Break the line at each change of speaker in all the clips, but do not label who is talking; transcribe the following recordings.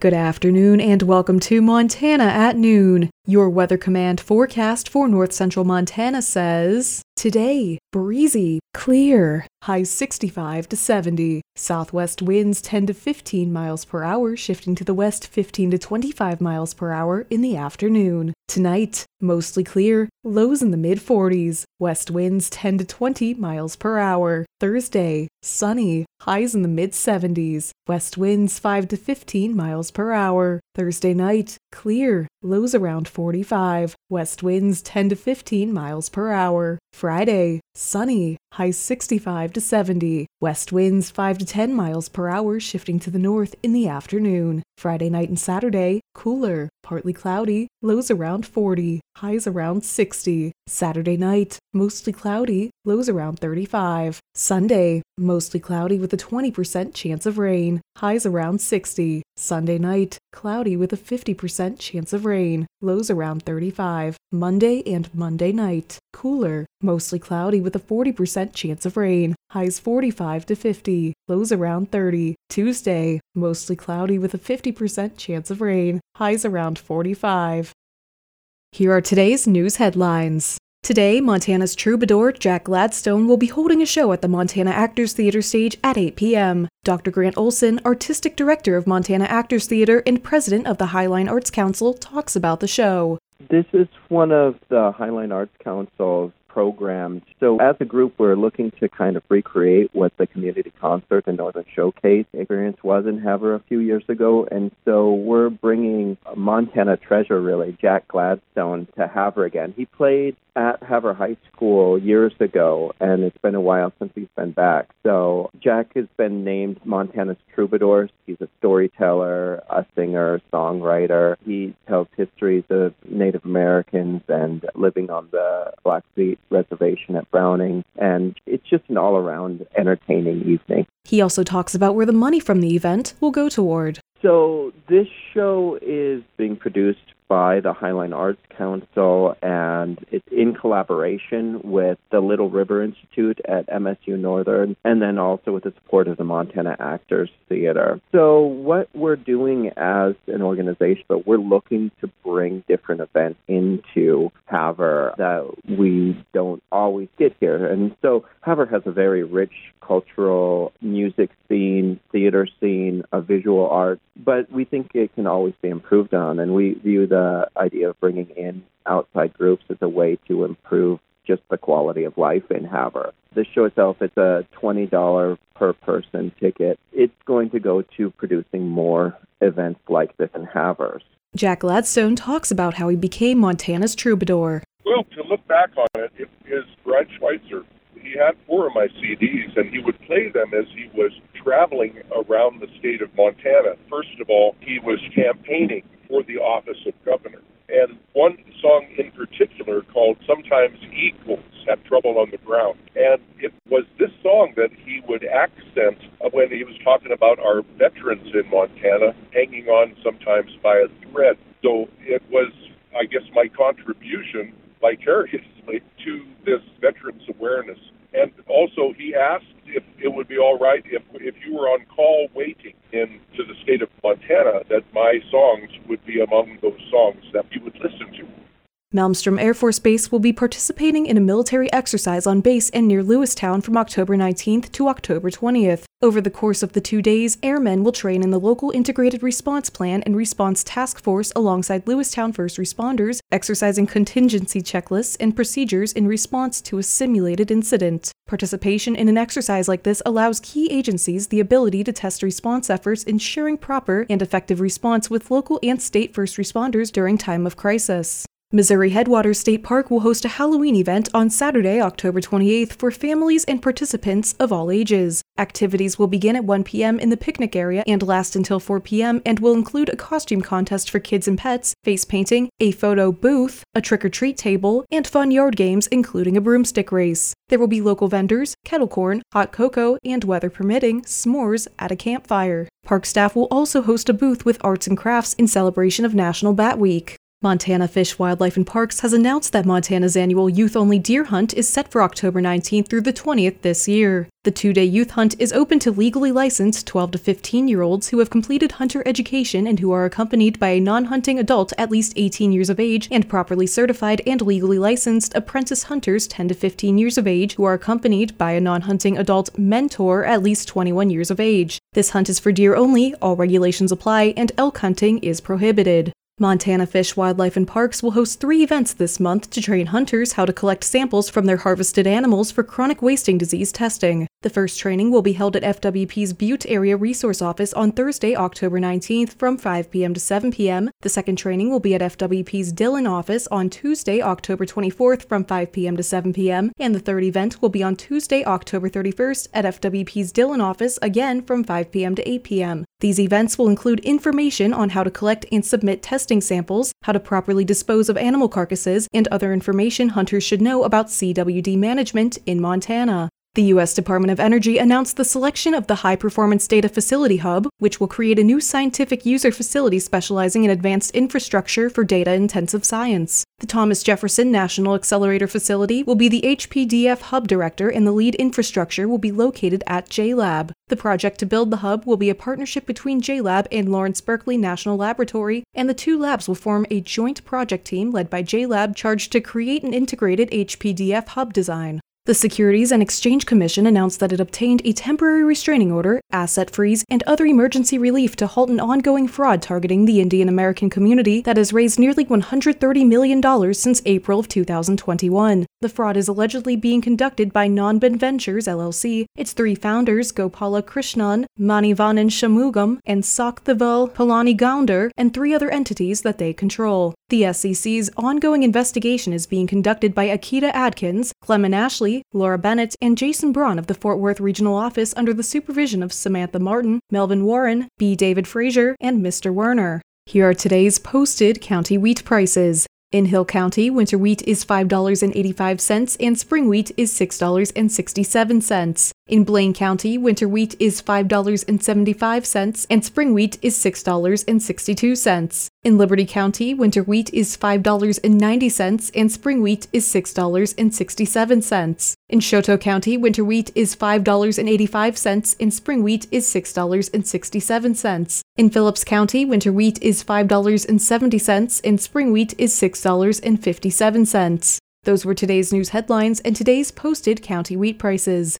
Good afternoon and welcome to Montana at Noon. Your Weather Command forecast for north central Montana says Today, breezy, clear, highs 65 to 70. Southwest winds 10 to 15 miles per hour, shifting to the west 15 to 25 miles per hour in the afternoon. Tonight, mostly clear, lows in the mid 40s, west winds 10 to 20 miles per hour. Thursday, sunny, highs in the mid 70s, west winds 5 to 15 miles per hour. Thursday night, clear, lows around 45, west winds 10 to 15 miles per hour. Friday, sunny, high 65 to 70, west winds 5 to 10 miles per hour, shifting to the north in the afternoon. Friday night and Saturday, cooler, partly cloudy, lows around 40, highs around 60. Saturday night, mostly cloudy, lows around 35. Sunday, mostly cloudy with a 20% chance of rain, highs around 60. Sunday night, cloudy with a 50% chance of rain, lows around 35. Monday and Monday night, cooler, mostly cloudy with a 40% chance of rain, highs 45 to 50, lows around 30. Tuesday, mostly cloudy with a 50% chance of rain, highs around 45. Here are today's news headlines. Today, Montana's troubadour Jack Gladstone will be holding a show at the Montana Actors Theater stage at 8 p.m. Dr. Grant Olson, Artistic Director of Montana Actors Theater and President of the Highline Arts Council, talks about the show.
This is one of the Highline Arts Council's programs. So, as a group, we're looking to kind of recreate what the community concert and Northern Showcase experience was in Havre a few years ago. And so, we're bringing Montana treasure, really, Jack Gladstone, to Havre again. He played at Havre High School years ago, and it's been a while since he's been back. So Jack has been named Montana's troubadour. He's a storyteller, a singer, songwriter. He tells histories of Native Americans and living on the Blackfeet Reservation at Browning, and it's just an all-around entertaining evening.
He also talks about where the money from the event will go toward.
So this show is being produced by the Highline Arts Council, and it's in collaboration with the Little River Institute at MSU Northern, and then also with the support of the Montana Actors Theater. So, what we're doing as an organization, but we're looking to bring different events into Havre that we don't always get here. And so, Havre has a very rich cultural music scene, theater scene, a visual art, but we think it can always be improved on, and we view the the idea of bringing in outside groups as a way to improve just the quality of life in Havre. The show itself, it's a $20 per person ticket. It's going to go to producing more events like this in Havre.
Jack Gladstone talks about how he became Montana's troubadour.
Well, to look back on it, it is Brad Schweitzer. He had four of my CDs, and he would play them as he was traveling around the state of Montana. First of all, he was campaigning for the office of governor. And one song in particular called Sometimes Eagles Have Trouble on the Ground. And it was this song that he would accent when he was talking about our veterans in Montana hanging on sometimes by a thread. So it was, I guess, my contribution vicariously to this veterans awareness. And also, he asked if it would be all right if, if you were on call waiting in to the state of Montana, that my songs would be among those songs that we would listen to.
Malmstrom Air Force Base will be participating in a military exercise on base and near Lewistown from October 19th to October 20th. Over the course of the two days, airmen will train in the local Integrated Response Plan and Response Task Force alongside Lewistown first responders, exercising contingency checklists and procedures in response to a simulated incident. Participation in an exercise like this allows key agencies the ability to test response efforts, ensuring proper and effective response with local and state first responders during time of crisis. Missouri Headwaters State Park will host a Halloween event on Saturday, October 28th for families and participants of all ages. Activities will begin at 1 p.m. in the picnic area and last until 4 p.m. and will include a costume contest for kids and pets, face painting, a photo booth, a trick or treat table, and fun yard games, including a broomstick race. There will be local vendors, kettle corn, hot cocoa, and weather permitting, s'mores at a campfire. Park staff will also host a booth with arts and crafts in celebration of National Bat Week. Montana Fish, Wildlife, and Parks has announced that Montana's annual youth only deer hunt is set for October 19th through the 20th this year. The two day youth hunt is open to legally licensed 12 to 15 year olds who have completed hunter education and who are accompanied by a non hunting adult at least 18 years of age and properly certified and legally licensed apprentice hunters 10 to 15 years of age who are accompanied by a non hunting adult mentor at least 21 years of age. This hunt is for deer only, all regulations apply, and elk hunting is prohibited. Montana Fish, Wildlife, and Parks will host three events this month to train hunters how to collect samples from their harvested animals for chronic wasting disease testing. The first training will be held at FWP's Butte Area Resource Office on Thursday, October 19th from 5 p.m. to 7 p.m. The second training will be at FWP's Dillon office on Tuesday, October 24th from 5 p.m. to 7 p.m. And the third event will be on Tuesday, October 31st at FWP's Dillon office again from 5 p.m. to 8 p.m. These events will include information on how to collect and submit testing samples, how to properly dispose of animal carcasses, and other information hunters should know about CWD management in Montana. The U.S. Department of Energy announced the selection of the High Performance Data Facility Hub, which will create a new scientific user facility specializing in advanced infrastructure for data intensive science. The Thomas Jefferson National Accelerator Facility will be the HPDF Hub Director, and the lead infrastructure will be located at JLab. The project to build the hub will be a partnership between JLab and Lawrence Berkeley National Laboratory, and the two labs will form a joint project team led by JLab charged to create an integrated HPDF hub design. The Securities and Exchange Commission announced that it obtained a temporary restraining order, asset freeze, and other emergency relief to halt an ongoing fraud targeting the Indian American community that has raised nearly $130 million since April of 2021. The fraud is allegedly being conducted by Nanban Ventures LLC, its three founders, Gopala Krishnan, Manivannan Shanmugam, and Sakthivel Palani Gounder, and three other entities that they control. The SEC's ongoing investigation is being conducted by Akita Adkins, Clement Ashley, Laura Bennett, and Jason Braun of the Fort Worth Regional Office under the supervision of Samantha Martin, Melvin Warren, B. David Frazier, and Mr. Werner. Here are today's posted county wheat prices. In Hill County, winter wheat is $5.85 and spring wheat is $6.67. In Blaine County, winter wheat is $5.75 and spring wheat is $6.62. In Liberty County, winter wheat is $5.90 and spring wheat is $6.67. In Chouteau County, winter wheat is $5.85 and spring wheat is $6.67. In Phillips County, winter wheat is $5.70 and spring wheat is $6.57. Those were today's news headlines and today's posted county wheat prices.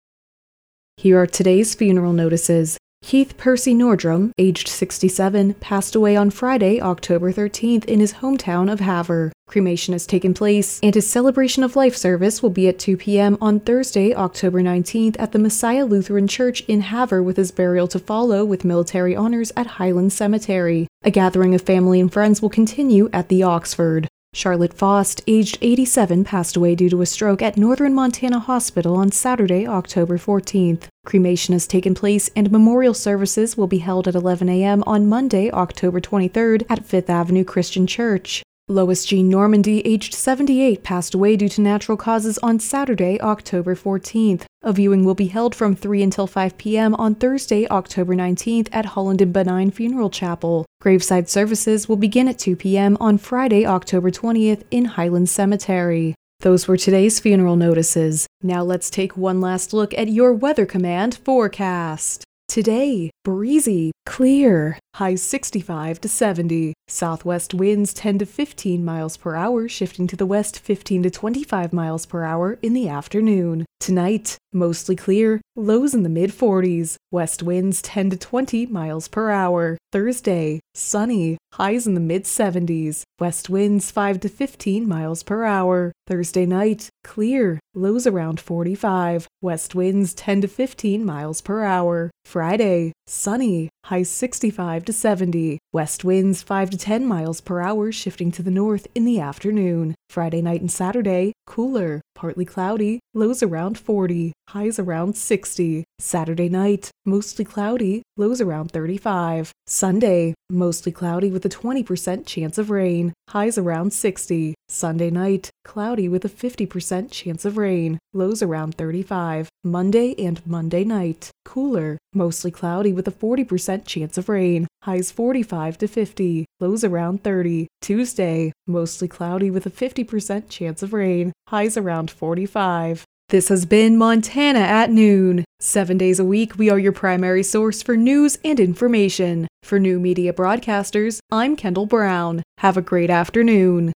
Here are today's funeral notices. Keith Percy Nordrum, aged 67, passed away on Friday, October 13th in his hometown of Havre. Cremation has taken place, and his celebration of life service will be at 2 p.m. on Thursday, October 19th at the Messiah Lutheran Church in Havre with his burial to follow with military honors at Highland Cemetery. A gathering of family and friends will continue at the Oxford. Charlotte Faust, aged 87, passed away due to a stroke at Northern Montana Hospital on Saturday, October 14th. Cremation has taken place and memorial services will be held at 11 a.m. on Monday, October 23rd at Fifth Avenue Christian Church. Lois Jean Normandy, aged 78, passed away due to natural causes on Saturday, October 14th. A viewing will be held from 3 until 5 p.m. on Thursday, October 19th at Holland and Bonine Funeral Chapel. Graveside services will begin at 2 p.m. on Friday, October 20th in Highland Cemetery. Those were today's funeral notices. Now let's take one last look at your Weather Command forecast. Today, breezy, clear, high 65 to 70. Southwest winds 10 to 15 miles per hour, shifting to the west 15 to 25 miles per hour in the afternoon. Tonight, mostly clear, lows in the mid 40s. West winds 10 to 20 miles per hour. Thursday, sunny, highs in the mid 70s. West winds 5 to 15 miles per hour. Thursday night, clear, lows around 45. West winds 10 to 15 miles per hour. Friday, sunny, highs 65 to 70. West winds 5 to 10 miles per hour, shifting to the north in the afternoon. Friday night and Saturday, cooler, partly cloudy, lows around 40, highs around 60. Saturday night, mostly cloudy, lows around 35. Sunday, mostly cloudy with a 20% chance of rain, highs around 60. Sunday night, cloudy with a 50% chance of rain, lows around 35. Monday and Monday night, Cooler, mostly cloudy with a 40% chance of rain. Highs 45 to 50. Lows around 30. Tuesday, mostly cloudy with a 50% chance of rain. Highs around 45. This has been Montana at Noon. Seven days a week, we are your primary source for news and information. For new media broadcasters, I'm Kendall Brown. Have a great afternoon.